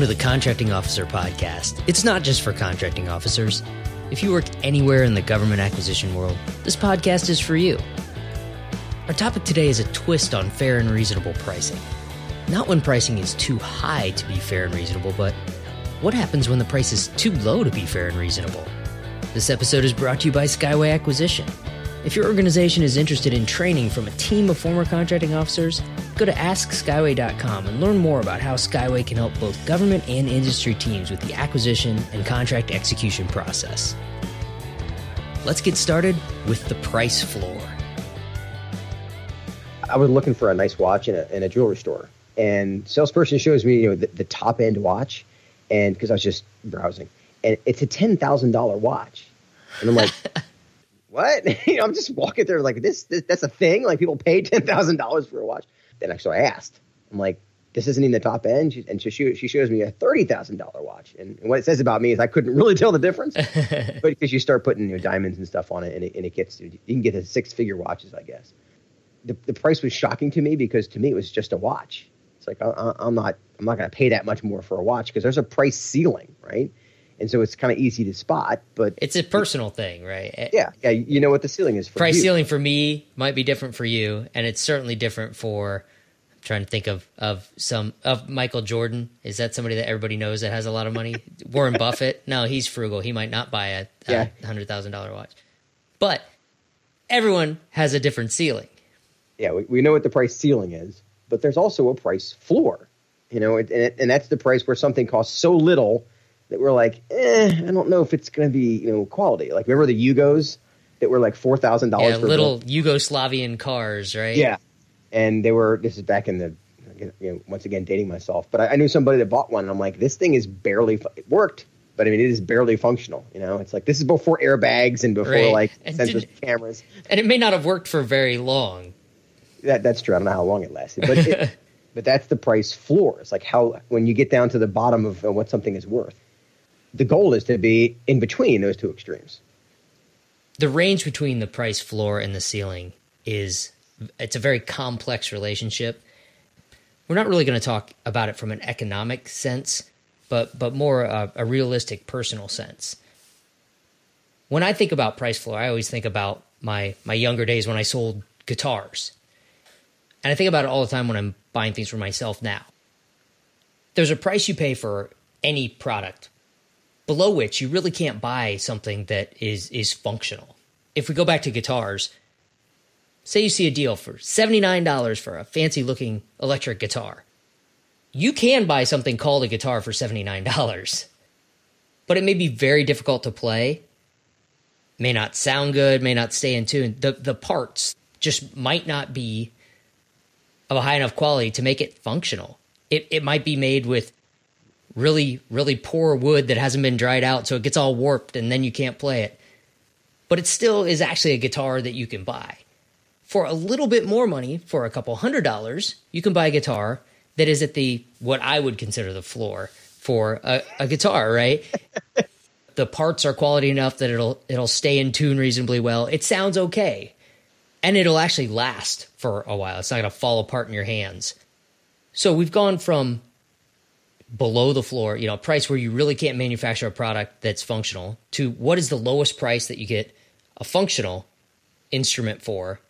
Welcome to the Contracting Officer Podcast. It's not just for contracting officers. If you work anywhere in the government acquisition world, this podcast is for you. Our topic today is a twist on fair and reasonable pricing. Not when pricing is too high to be fair and reasonable, but what happens when the price is too low to be fair and reasonable? This episode is brought to you by Skyway Acquisition. If your organization is interested in training from a team of former contracting officers, go to AskSkyway.com and learn more about how Skyway can help both government and industry teams with the acquisition and contract execution process. Let's get started with the price floor. I was looking for a nice watch in a, in a jewelry store, and salesperson shows me you know the, the top end watch, and because I was just browsing, and it's a ten thousand dollar watch, and I'm like. what? you know, I'm just walking there like this, this that's a thing. Like people pay ten thousand dollars for a watch. Then so I asked. I'm like, this isn't in the top end, she, and she she shows me a thirty thousand dollar watch. And, and, what it says about me is I couldn't really tell the difference, but because you start putting you know, diamonds and stuff on it, and it, and it gets you can get the six figure watches, I guess. The the price was shocking to me because to me it was just a watch. It's like I, I'm not I'm not going to pay that much more for a watch because there's a price ceiling, right? And so it's kind of easy to spot. But it's a personal it, thing, right? Yeah, yeah. You know what the ceiling is for. Price you. ceiling for me might be different for you, and it's certainly different for. I'm trying to think of of some of Michael Jordan. Is that somebody that everybody knows that has a lot of money? Warren Buffett. No, he's frugal. He might not buy a, a yeah. hundred thousand dollar watch, but everyone has a different ceiling. Yeah, we, we know what the price ceiling is, but there's also a price floor. You know, and, and that's the price where something costs so little that were like, eh, I don't know if it's going to be you know quality. Like remember the Yugos that were like four thousand dollars. Yeah, little? Yugoslavian cars, right? Yeah, and they were. This is back in the. You know, once again, dating myself, but I, I knew somebody that bought one, and I'm like, this thing is barely. It worked, but I mean, it is barely functional. You know, it's like this is before airbags and before right. like and sensors, did, cameras, and it may not have worked for very long. That that's true. I don't know how long it lasted, but it, but that's the price floor. It's like how when you get down to the bottom of what something is worth the goal is to be in between those two extremes. The range between the price floor and the ceiling is it's a very complex relationship. We're not really going to talk about it from an economic sense, but but more a, a realistic personal sense. When I think about price floor, I always think about my my younger days when I sold guitars. And I think about it all the time when I'm buying things for myself now. There's a price you pay for any product, below which you really can't buy something that is is functional. If we go back to guitars, say you see a deal for $79 for a fancy looking electric guitar. You can buy something called a guitar for $79. But it may be very difficult to play, may not sound good, may not stay in tune. The the parts just might not be of a high enough quality to make it functional. It it might be made with really, really poor wood that hasn't been dried out, so it gets all warped and then you can't play it. But it still is actually a guitar that you can buy. For a little bit more money, for a couple hundred dollars, you can buy a guitar that is at the what I would consider the floor for a, a guitar, right? the parts are quality enough that it'll it'll stay in tune reasonably well. It sounds okay. And it'll actually last for a while. It's not going to fall apart in your hands. So we've gone from below the floor, you know, a price where you really can't manufacture a product that's functional to what is the lowest price that you get a functional instrument for.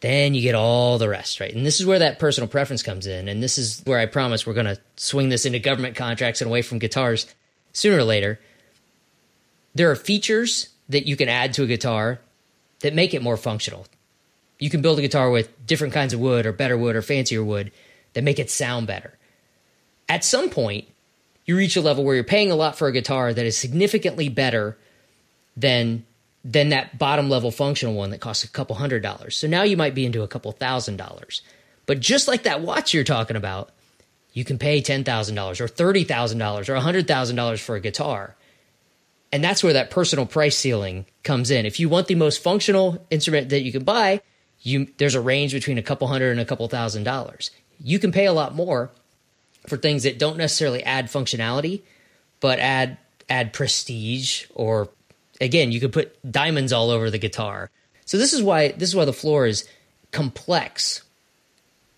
Then you get all the rest, right? And this is where that personal preference comes in. And this is where I promise we're going to swing this into government contracts and away from guitars sooner or later. There are features that you can add to a guitar that make it more functional. You can build a guitar with different kinds of wood or better wood or fancier wood that make it sound better at some point, you reach a level where you're paying a lot for a guitar that is significantly better than than that bottom level functional one that costs a couple hundred dollars. So now you might be into a couple thousand dollars. But just like that watch you're talking about, you can pay $10,000 or $30,000 or $100,000 for a guitar. And that's where that personal price ceiling comes in. If you want the most functional instrument that you can buy, you there's a range between a couple hundred and a couple thousand dollars. You can pay a lot more for things that don't necessarily add functionality, but add add prestige or again, you could put diamonds all over the guitar. So this is why this is why the floor is complex.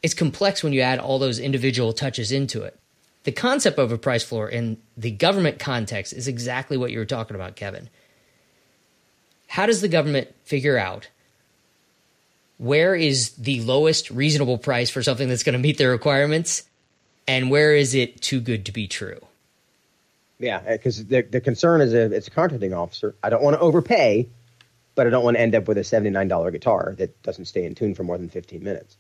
It's complex when you add all those individual touches into it. the concept of a price floor in the government context is exactly what you were talking about, Kevin. How does the government figure out where is the lowest reasonable price for something that's going to meet their requirements and where is it too good to be true? Yeah, uh, because the, the concern is if it's a contracting officer, I don't want to overpay, but I don't want to end up with a $79 guitar that doesn't stay in tune for more than 15 minutes.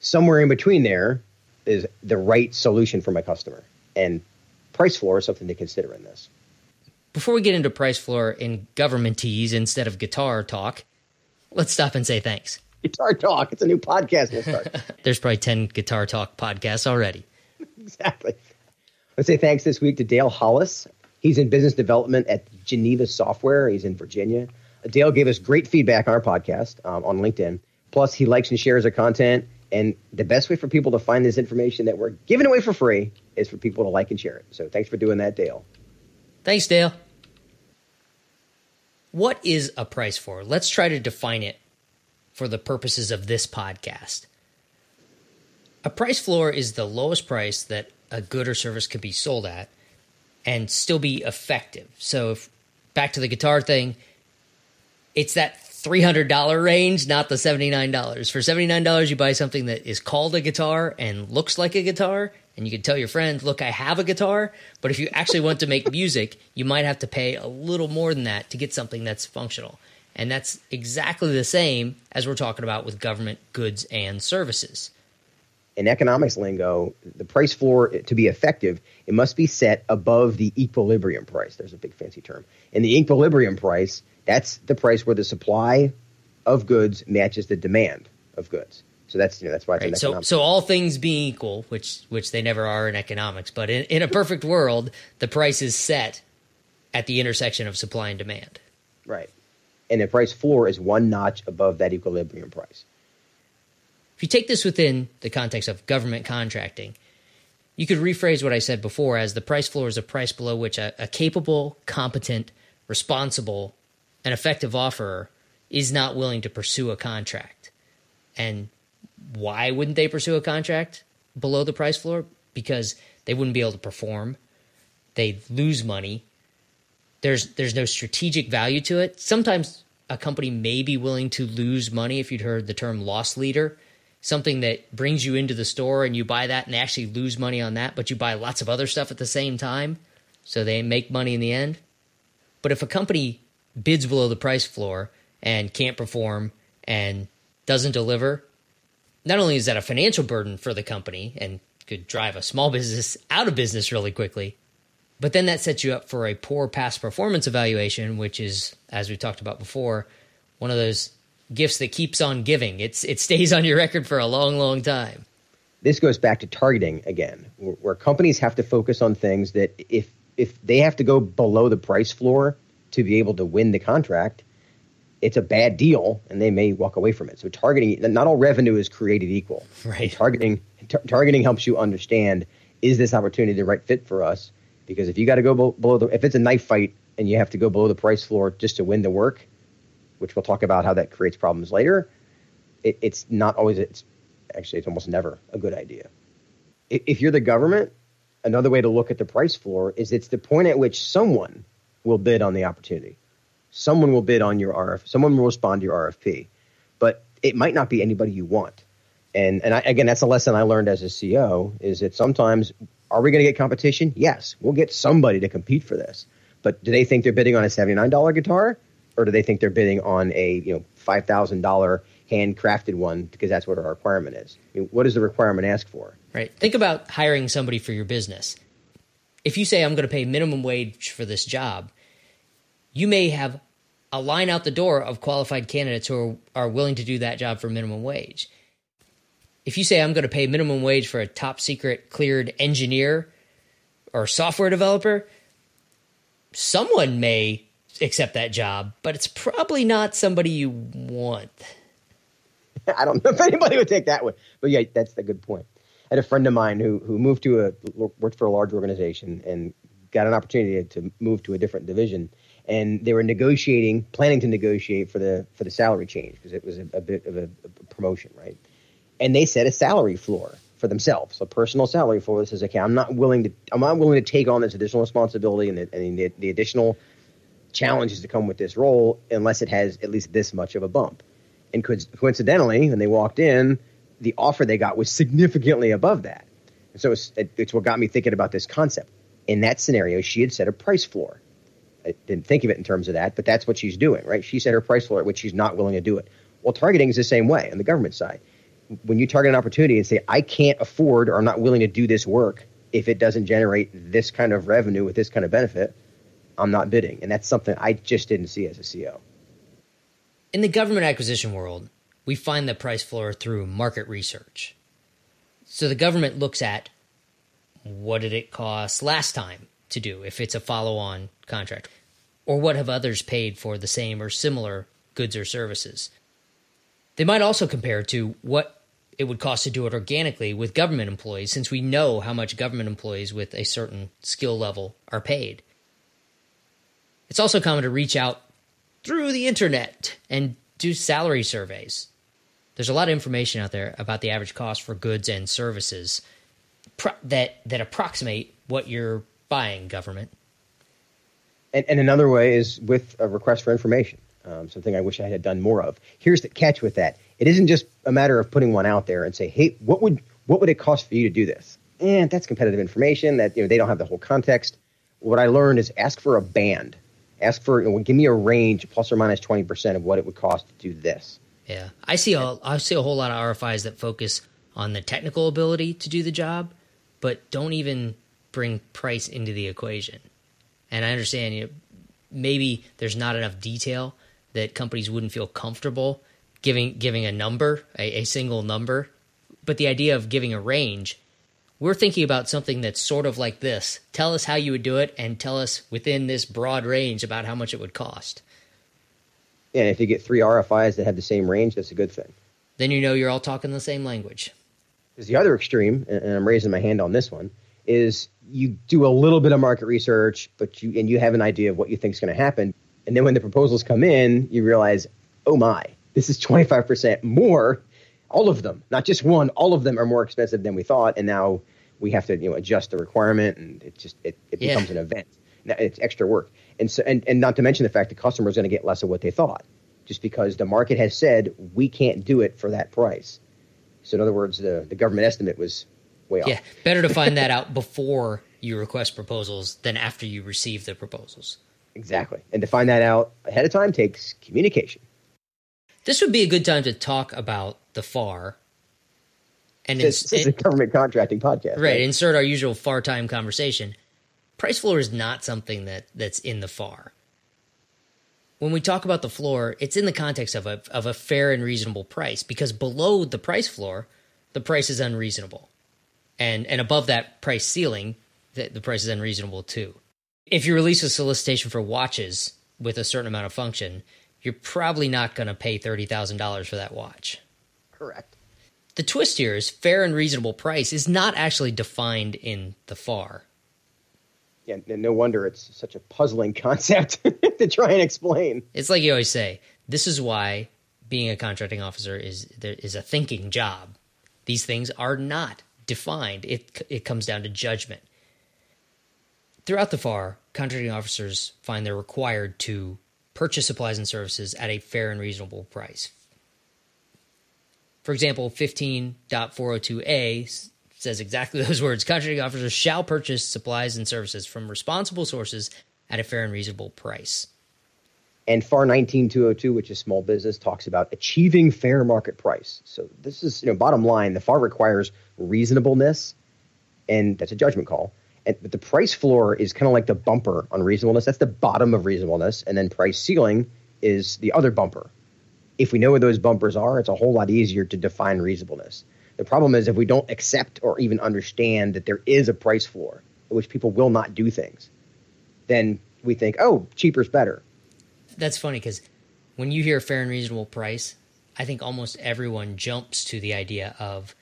Somewhere in between there is the right solution for my customer. And price floor is something to consider in this. Before we get into price floor in government teas instead of guitar talk, let's stop and say thanks. Guitar Talk. It's a new podcast we'll start. There's probably 10 Guitar Talk podcasts already. exactly. Let's say thanks this week to Dale Hollis. He's in business development at Geneva Software. He's in Virginia. Dale gave us great feedback on our podcast um, on LinkedIn. Plus, he likes and shares our content. And the best way for people to find this information that we're giving away for free is for people to like and share it. So thanks for doing that, Dale. Thanks, Dale. What is a price floor? Let's try to define it for the purposes of this podcast. A price floor is the lowest price that a good or service could be sold at and still be effective. So, if, back to the guitar thing, it's that $300 range, not the $79. For $79, you buy something that is called a guitar and looks like a guitar, and you can tell your friend, look, I have a guitar. But if you actually want to make music, you might have to pay a little more than that to get something that's functional. And that's exactly the same as we're talking about with government goods and services. In economics lingo, the price floor to be effective, it must be set above the equilibrium price. There's a big fancy term. And the equilibrium price, that's the price where the supply of goods matches the demand of goods. So that's you know that's why right. so so all things being equal, which which they never are in economics, but in, in a perfect world, the price is set at the intersection of supply and demand. Right and the price floor is one notch above that equilibrium price. If you take this within the context of government contracting, you could rephrase what I said before as the price floor is a price below which a, a capable, competent, responsible, and effective offeror is not willing to pursue a contract. And why wouldn't they pursue a contract below the price floor? Because they wouldn't be able to perform. They'd lose money there's there's no strategic value to it. Sometimes a company may be willing to lose money if you'd heard the term loss leader, something that brings you into the store and you buy that and actually lose money on that, but you buy lots of other stuff at the same time, so they make money in the end. But if a company bids below the price floor and can't perform and doesn't deliver, not only is that a financial burden for the company and could drive a small business out of business really quickly, but then that sets you up for a poor past performance evaluation, which is, as we talked about before, one of those gifts that keeps on giving. It's it stays on your record for a long, long time. This goes back to targeting again, where companies have to focus on things that if if they have to go below the price floor to be able to win the contract, it's a bad deal and they may walk away from it. So targeting, not all revenue is created equal. Right. targeting, targeting helps you understand is this opportunity the right fit for us because if you got to go below the, if it's a knife fight and you have to go below the price floor just to win the work, which we'll talk about how that creates problems later, it, it's not always, it's actually, it's almost never a good idea. If you're the government, another way to look at the price floor is it's the point at which someone will bid on the opportunity. Someone will bid on your RF, someone will respond to your RFP, but it might not be anybody you want. And, and I, again, that's a lesson I learned as a CEO is that sometimes are we going to get competition? Yes, we'll get somebody to compete for this. But do they think they're bidding on a $79 guitar or do they think they're bidding on a, you know, $5,000 handcrafted one because that's what our requirement is? I mean, what does the requirement ask for? Right. Think about hiring somebody for your business. If you say I'm going to pay minimum wage for this job, you may have a line out the door of qualified candidates who are, are willing to do that job for minimum wage if you say I'm going to pay minimum wage for a top secret cleared engineer or software developer, someone may accept that job, but it's probably not somebody you want. I don't know if anybody would take that one, but yeah, that's a good point. I had a friend of mine who who moved to a worked for a large organization and got an opportunity to move to a different division, and they were negotiating, planning to negotiate for the for the salary change because it was a, a bit of a, a promotion, right? and they set a salary floor for themselves, a personal salary for this. is okay, I'm not willing to, I'm not willing to take on this additional responsibility and the, and the, the additional challenges to come with this role unless it has at least this much of a bump. And coincidentally, when they walked in, the offer they got was significantly above that. And so it's, it's what got me thinking about this concept. In that scenario, she had set a price floor. I didn't think of it in terms of that, but that's what she's doing, right? She set her price floor at which she's not willing to do it. Well, targeting is the same way on the government side. When you target an opportunity and say, I can't afford or I'm not willing to do this work if it doesn't generate this kind of revenue with this kind of benefit, I'm not bidding. And that's something I just didn't see as a CO. In the government acquisition world, we find the price floor through market research. So the government looks at what did it cost last time to do if it's a follow on contract? Or what have others paid for the same or similar goods or services? They might also compare to what it would cost to do it organically with government employees, since we know how much government employees with a certain skill level are paid. It's also common to reach out through the internet and do salary surveys. There's a lot of information out there about the average cost for goods and services pro- that that approximate what you're buying, government. And, and another way is with a request for information. Um, something I wish I had done more of. Here's the catch with that: it isn't just a matter of putting one out there and say, "Hey, what would what would it cost for you to do this?" And that's competitive information that you know they don't have the whole context. What I learned is ask for a band ask for give me a range plus or minus 20% of what it would cost to do this. Yeah. I see a, I see a whole lot of rfis that focus on the technical ability to do the job but don't even bring price into the equation. And i understand you know, maybe there's not enough detail that companies wouldn't feel comfortable giving giving a number a, a single number but the idea of giving a range we're thinking about something that's sort of like this. Tell us how you would do it and tell us within this broad range about how much it would cost. Yeah, and if you get three RFIs that have the same range, that's a good thing. Then you know you're all talking the same language. Because the other extreme, and I'm raising my hand on this one, is you do a little bit of market research, but you and you have an idea of what you think is going to happen, and then when the proposals come in, you realize, oh my, this is 25% more all of them, not just one, all of them are more expensive than we thought, and now we have to you know adjust the requirement, and it just it, it yeah. becomes an event. Now, it's extra work, and so and, and not to mention the fact the customer is going to get less of what they thought, just because the market has said we can't do it for that price. So in other words, the the government estimate was way off. Yeah, better to find that out before you request proposals than after you receive the proposals. Exactly, and to find that out ahead of time takes communication. This would be a good time to talk about the FAR. And this, ins- is a government contracting podcast, right, right? Insert our usual FAR time conversation. Price floor is not something that that's in the FAR. When we talk about the floor, it's in the context of a of a fair and reasonable price because below the price floor, the price is unreasonable, and and above that price ceiling, the, the price is unreasonable too. If you release a solicitation for watches with a certain amount of function, you're probably not going to pay $30,000 for that watch. Correct. The twist here is fair and reasonable price is not actually defined in the FAR. Yeah, no wonder it's such a puzzling concept to try and explain. It's like you always say, this is why being a contracting officer is there is a thinking job. These things are not defined. It it comes down to judgment. Throughout the FAR, contracting officers find they're required to purchase supplies and services at a fair and reasonable price. For example, 15.402a says exactly those words contracting officers shall purchase supplies and services from responsible sources at a fair and reasonable price. And FAR 19202, which is small business, talks about achieving fair market price. So this is, you know, bottom line, the FAR requires reasonableness, and that's a judgment call. And, but the price floor is kind of like the bumper on reasonableness. That's the bottom of reasonableness, and then price ceiling is the other bumper. If we know where those bumpers are, it's a whole lot easier to define reasonableness. The problem is if we don't accept or even understand that there is a price floor at which people will not do things, then we think, oh, cheaper is better. That's funny because when you hear fair and reasonable price, I think almost everyone jumps to the idea of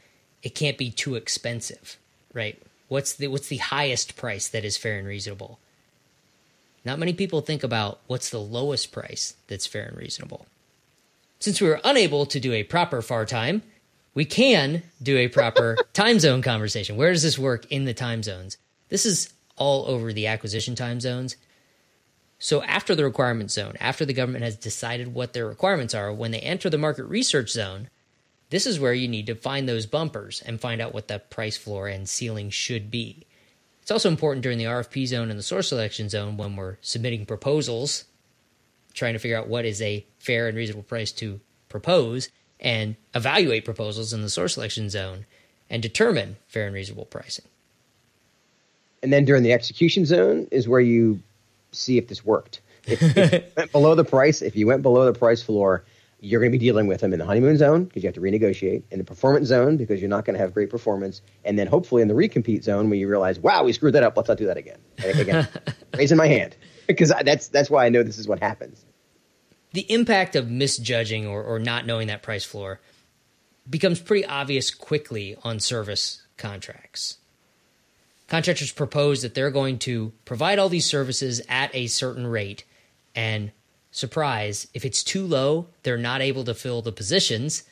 it can't be too expensive, right? What's the what's the highest price that is fair and reasonable? Not many people think about what's the lowest price that's fair and reasonable. Since we were unable to do a proper FAR time, we can do a proper time zone conversation. Where does this work in the time zones? This is all over the acquisition time zones. So after the requirement zone, after the government has decided what their requirements are, when they enter the market research zone, this is where you need to find those bumpers and find out what the price floor and ceiling should be. It's also important during the RFP zone and the source selection zone when we're submitting proposals, trying to figure out what is a fair and reasonable price to propose and evaluate proposals in the source selection zone and determine fair and reasonable pricing. And then during the execution zone is where you see if this worked. If, if you went below the price, if you went below the price floor, you're going to be dealing with them in the honeymoon zone because you have to renegotiate, in the performance zone because you're not going to have great performance, and then hopefully in the recompete zone when you realize, wow, we screwed that up. Let's not do that again. again, raising my hand because that's that's why I know this is what happens the impact of misjudging or, or not knowing that price floor becomes pretty obvious quickly on service contracts. Contractors propose that they're going to provide all these services at a certain rate, and surprise, if it's too low, they're not able to fill the positions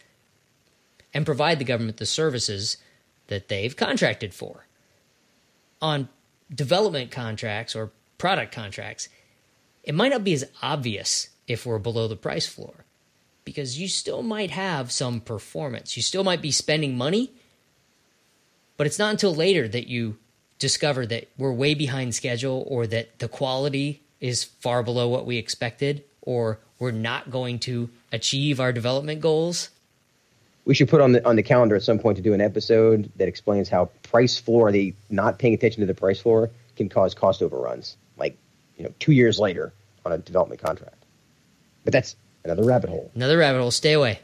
and provide the government the services that they've contracted for. On development contracts or product contracts, it might not be as obvious if we're below the price floor because you still might have some performance. You still might be spending money, but it's not until later that you discover that we're way behind schedule or that the quality is far below what we expected or we're not going to achieve our development goals. We should put on the on the calendar at some point to do an episode that explains how price floor, the not paying attention to the price floor, can cause cost overruns. You know, two years later on a development contract. But that's another rabbit hole. Another rabbit hole. Stay away.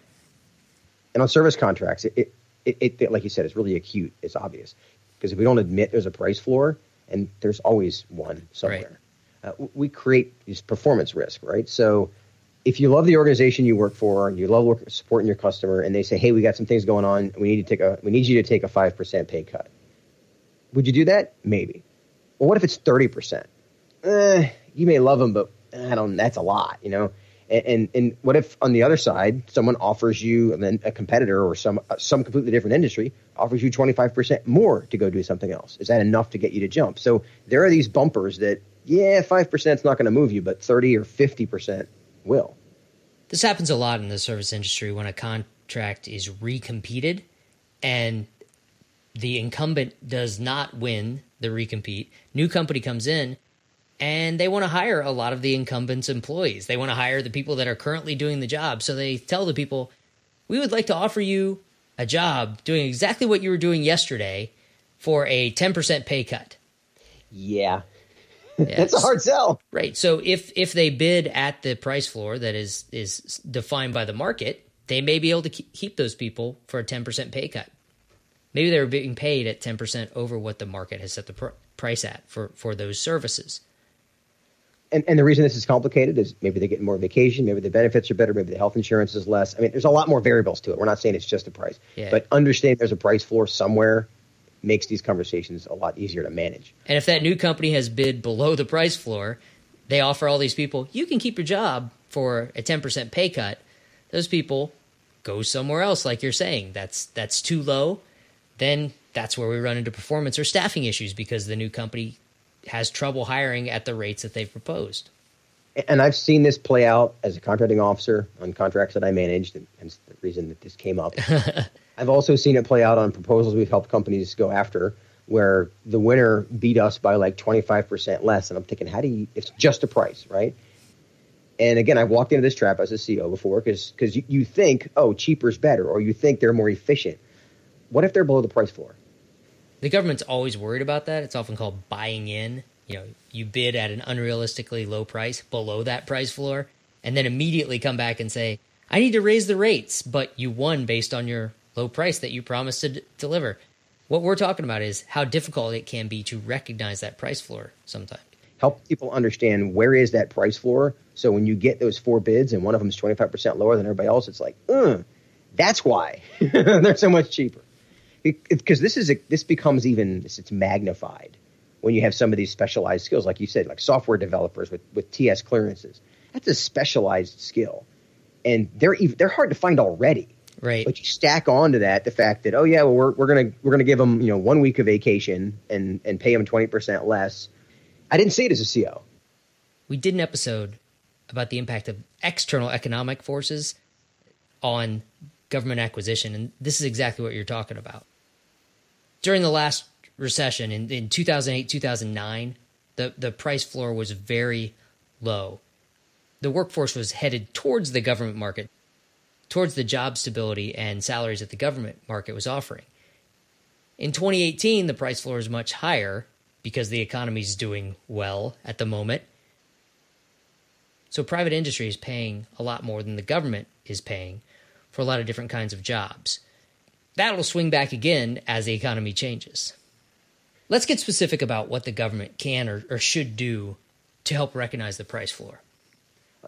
And on service contracts, it, it, it, it like you said, it's really acute. It's obvious because if we don't admit there's a price floor, and there's always one somewhere, right. uh, we create this performance risk, right? So if you love the organization you work for, you love work, supporting your customer, and they say, "Hey, we got some things going on. We need to take a we need you to take a five percent pay cut." Would you do that? Maybe. Well, what if it's thirty percent? Eh, you may love them, but I don't. That's a lot, you know. And, and, and what if on the other side someone offers you and then a competitor or some uh, some completely different industry offers you 25% more to go do something else is that enough to get you to jump so there are these bumpers that yeah 5% is not going to move you but 30 or 50% will this happens a lot in the service industry when a contract is recompeted and the incumbent does not win the recompete new company comes in and they want to hire a lot of the incumbents' employees. They want to hire the people that are currently doing the job. So they tell the people, we would like to offer you a job doing exactly what you were doing yesterday for a 10% pay cut. Yeah. That's a hard sell. Right. So if if they bid at the price floor that is is defined by the market, they may be able to keep those people for a 10% pay cut. Maybe they're being paid at 10% over what the market has set the pr- price at for for those services and, and the reason this is complicated is maybe they get more vacation, maybe the benefits are better, maybe the health insurance is less. I mean, there's a lot more variables to it. We're not saying it's just a price, yeah. but understand there's a price floor somewhere makes these conversations a lot easier to manage. And if that new company has bid below the price floor, they offer all these people, you can keep your job for a 10% pay cut. Those people go somewhere else, like you're saying. That's that's too low. Then that's where we run into performance or staffing issues because the new company has trouble hiring at the rates that they've proposed. And I've seen this play out as a contracting officer on contracts that I managed, and hence the reason that this came up. I've also seen it play out on proposals we've helped companies go after where the winner beat us by like 25% less. And I'm thinking, how do you, it's just a price, right? And again, I've walked into this trap as a CEO before because you, you think, oh, cheaper is better, or you think they're more efficient. What if they're below the price floor? The government's always worried about that. It's often called buying in. You know, you bid at an unrealistically low price below that price floor, and then immediately come back and say, I need to raise the rates, but you won based on your low price that you promised to d- deliver. What we're talking about is how difficult it can be to recognize that price floor sometimes. Help people understand where is that price floor. So when you get those four bids and one of them is 25% lower than everybody else, it's like, uh, that's why they're so much cheaper because this is a, this becomes even it's, magnified when you have some of these specialized skills, like you said, like software developers with with TS clearances. That's a specialized skill, and they're they're hard to find already. Right. But you stack onto that the fact that oh yeah, well we're we're gonna we're gonna give them you know one week of vacation and and pay them twenty percent less. I didn't see it as a CO. We did an episode about the impact of external economic forces on government acquisition, and this is exactly what you're talking about. During the last recession in, in 2008 2009, the the price floor was very low. The workforce was headed towards the government market towards the job stability and salaries that the government market was offering. In 2018, the price floor is much higher because the economy is doing well at the moment. So private industry is paying a lot more than the government is paying for a lot of different kinds of jobs. That'll swing back again as the economy changes. Let's get specific about what the government can or, or should do to help recognize the price floor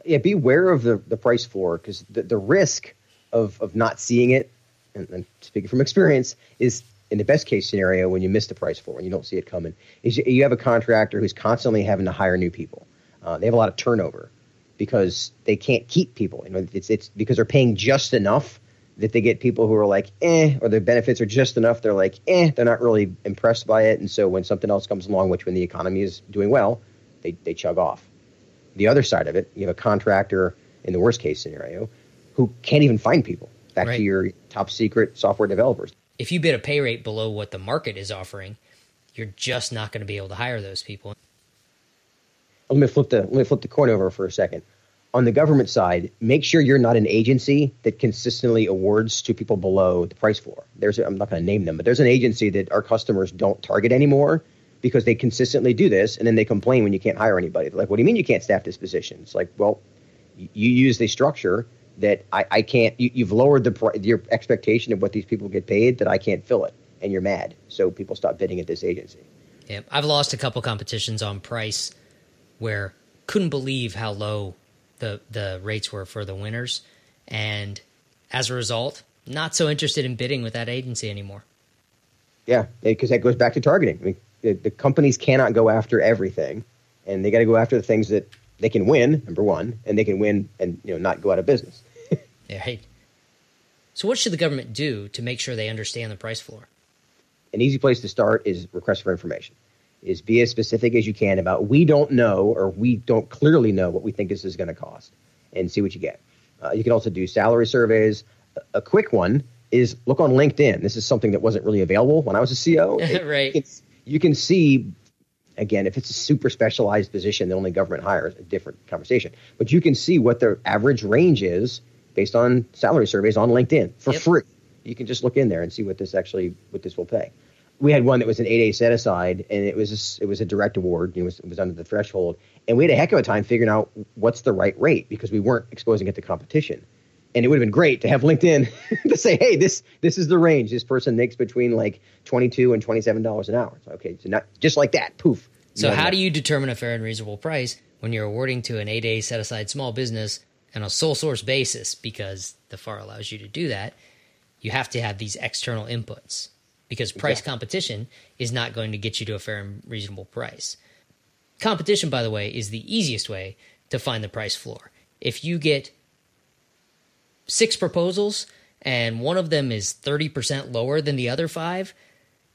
yeah, be aware of the, the price floor because the, the risk of, of not seeing it, and, and, speaking from experience, is in the best case scenario when you miss the price floor and you don't see it coming, is you, you have a contractor who's constantly having to hire new people. Uh, they have a lot of turnover because they can't keep people. You know, it's it's because they're paying just enough that they get people who are like, eh, or their benefits are just enough. They're like, eh, they're not really impressed by it. And so when something else comes along, which when the economy is doing well, they, they chug off the other side of it, you have a contractor in the worst case scenario who can't even find people. Back right. to your top secret software developers. If you bid a pay rate below what the market is offering, you're just not going to be able to hire those people. Let me flip the let me flip the coin over for a second. On the government side, make sure you're not an agency that consistently awards to people below the price floor. There's I'm not going to name them, but there's an agency that our customers don't target anymore because they consistently do this and then they complain when you can't hire anybody. They're like, what do you mean you can't staff this position? It's like, well, you use the structure that I, I can't, you, have lowered the your expectation of what these people get paid that I can't fill it. And you're mad. So people stop bidding at this agency. Yeah. I've lost a couple competitions on price where couldn't believe how low the, the rates were for the winners. And as a result, not so interested in bidding with that agency anymore. Yeah, because that goes back to targeting. I mean, the, the companies cannot go after everything, and they got to go after the things that they can win. Number one, and they can win and you know not go out of business. yeah. Right. So, what should the government do to make sure they understand the price floor? An easy place to start is request for information. Is be as specific as you can about we don't know or we don't clearly know what we think this is going to cost, and see what you get. Uh, you can also do salary surveys. A, a quick one is look on LinkedIn. This is something that wasn't really available when I was a CO. right. It's, you can see again if it's a super specialized position that only government hires a different conversation but you can see what their average range is based on salary surveys on linkedin for yep. free you can just look in there and see what this actually what this will pay we had one that was an 8a set aside and it was a, it was a direct award it was, it was under the threshold and we had a heck of a time figuring out what's the right rate because we weren't exposing it to competition and it would have been great to have LinkedIn to say, "Hey, this this is the range. This person makes between like twenty two and twenty seven dollars an hour." So, okay, so not just like that. Poof. So, how that. do you determine a fair and reasonable price when you're awarding to an eight A set aside small business on a sole source basis? Because the FAR allows you to do that. You have to have these external inputs because price exactly. competition is not going to get you to a fair and reasonable price. Competition, by the way, is the easiest way to find the price floor. If you get six proposals and one of them is 30% lower than the other five,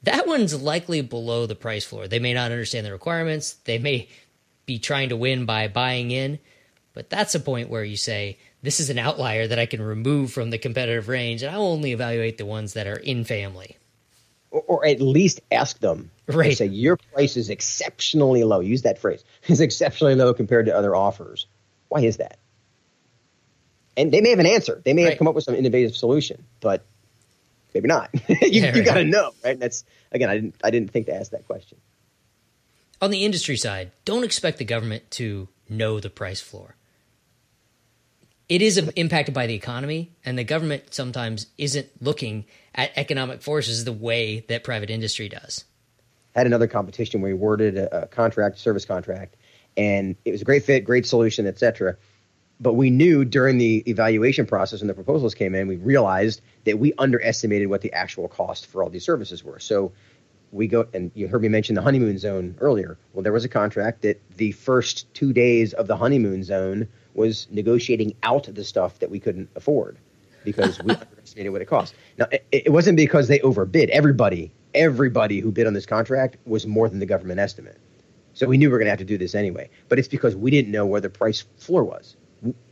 that one's likely below the price floor. They may not understand the requirements. They may be trying to win by buying in, but that's a point where you say, this is an outlier that I can remove from the competitive range, and I'll only evaluate the ones that are in family. Or, or at least ask them. Right. Say, your price is exceptionally low. Use that phrase. It's exceptionally low compared to other offers. Why is that? and they may have an answer. They may right. have come up with some innovative solution, but maybe not. you, yeah, you got to know, right? That's again, I didn't I didn't think to ask that question. On the industry side, don't expect the government to know the price floor. It is impacted by the economy, and the government sometimes isn't looking at economic forces the way that private industry does. Had another competition where we awarded a, a contract, service contract, and it was a great fit, great solution, etc but we knew during the evaluation process when the proposals came in, we realized that we underestimated what the actual cost for all these services were. So we go and you heard me mention the honeymoon zone earlier. Well, there was a contract that the first two days of the honeymoon zone was negotiating out the stuff that we couldn't afford. because we underestimated what it cost. Now, it, it wasn't because they overbid. Everybody, everybody who bid on this contract was more than the government estimate. So we knew we were going to have to do this anyway. But it's because we didn't know where the price floor was.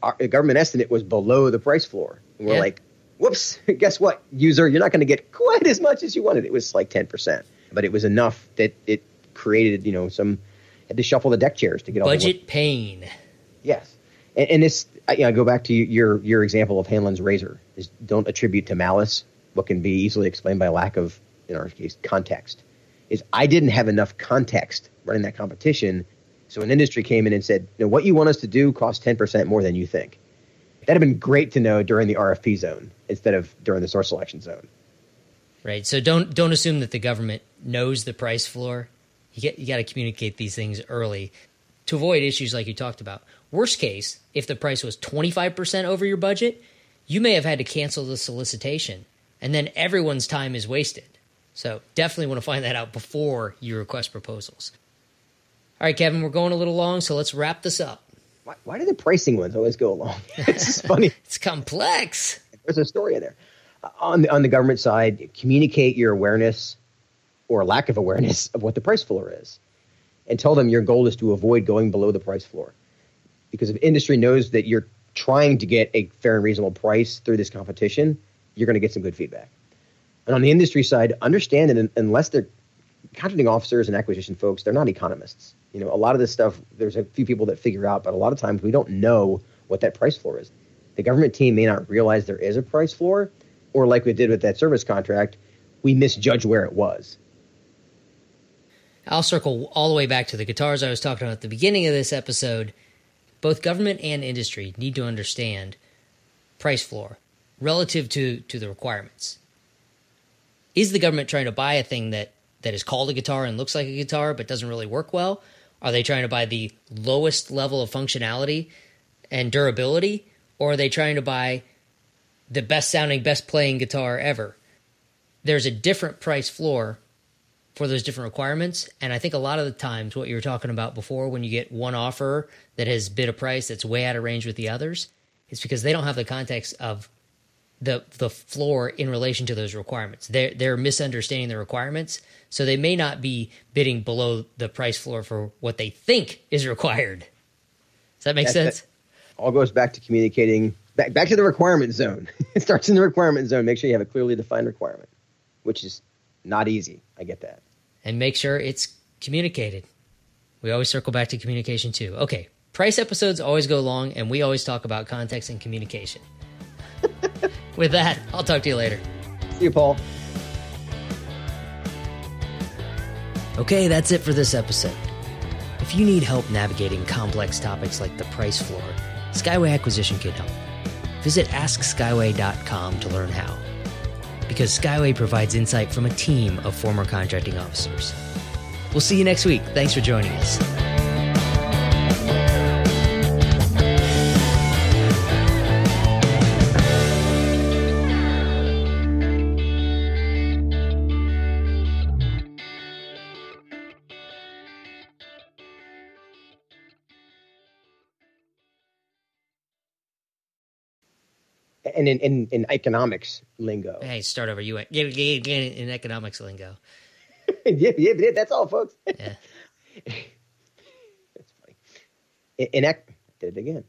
Our government estimate was below the price floor. And we're Yeah. like, whoops, guess what, user? You're not going to get quite as much as you wanted. It was like 10%. But it was enough that it created, you know, some, had to shuffle the deck chairs to get all the Budget pain. Yes, and, and this I, you know, I go back to your your example of Hanlon's razor. Is don't attribute to malice what can be easily explained by lack of, in our case, context. Is I didn't have enough context running that competition, so an industry came in and said, you know, what you want us to do costs ten percent more than you think." That'd have been great to know during the RFP zone instead of during the source selection zone. Right. So don't don't assume that the government knows the price floor. You get you got to communicate these things early to avoid issues like you talked about. Worst case, if the price was 25% over your budget, you may have had to cancel the solicitation and then everyone's time is wasted. So definitely want to find that out before you request proposals. All right, Kevin, we're going a little long, so let's wrap this up. Why, why do the pricing ones always go along? it's just funny. It's complex. There's a story in there. Uh, on the on the government side, communicate your awareness or lack of awareness of what the price floor is, and tell them your goal is to avoid going below the price floor. Because if industry knows that you're trying to get a fair and reasonable price through this competition, you're going to get some good feedback. And on the industry side, understand that unless they're contracting officers and acquisition folks, they're not economists. You know, a lot of this stuff, there's a few people that figure out, but a lot of times we don't know what that price floor is. The government team may not realize there is a price floor, or like we did with that service contract, we misjudge where it was. I'll circle all the way back to the guitars I was talking about at the beginning of this episode. Both government and industry need to understand price floor relative to, to the requirements. Is the government trying to buy a thing that, that is called a guitar and looks like a guitar but doesn't really work well? Are they trying to buy the lowest level of functionality and durability? Or are they trying to buy the best sounding, best playing guitar ever? There's a different price floor for those different requirements. And I think a lot of the times, what you were talking about before, when you get one offer that has bid a price that's way out of range with the others, it's because they don't have the context of the the floor in relation to those requirements. They're they're misunderstanding the requirements, so they may not be bidding below the price floor for what they think is required. Does that make sense? All goes back to communicating back back to the requirement zone. it starts in the requirement zone. Make sure you have a clearly defined requirement, which is not easy. I get that. And make sure it's communicated. We always circle back to communication too. Okay, price episodes always go long, and we always talk about context and communication. With that, I'll talk to you later. See you, Paul. Okay, that's it for this episode. If you need help navigating complex topics like the price floor, Skyway Acquisition can help. Visit AskSkyway.com to learn how. Because Skyway provides insight from a team of former contracting officers. We'll see you next week. Thanks for joining us. And in, in, in economics lingo, Hey, start over. You went in economics lingo. yeah, yeah, yeah, that's all, folks. Yeah. That's funny. In, in ec- did it again.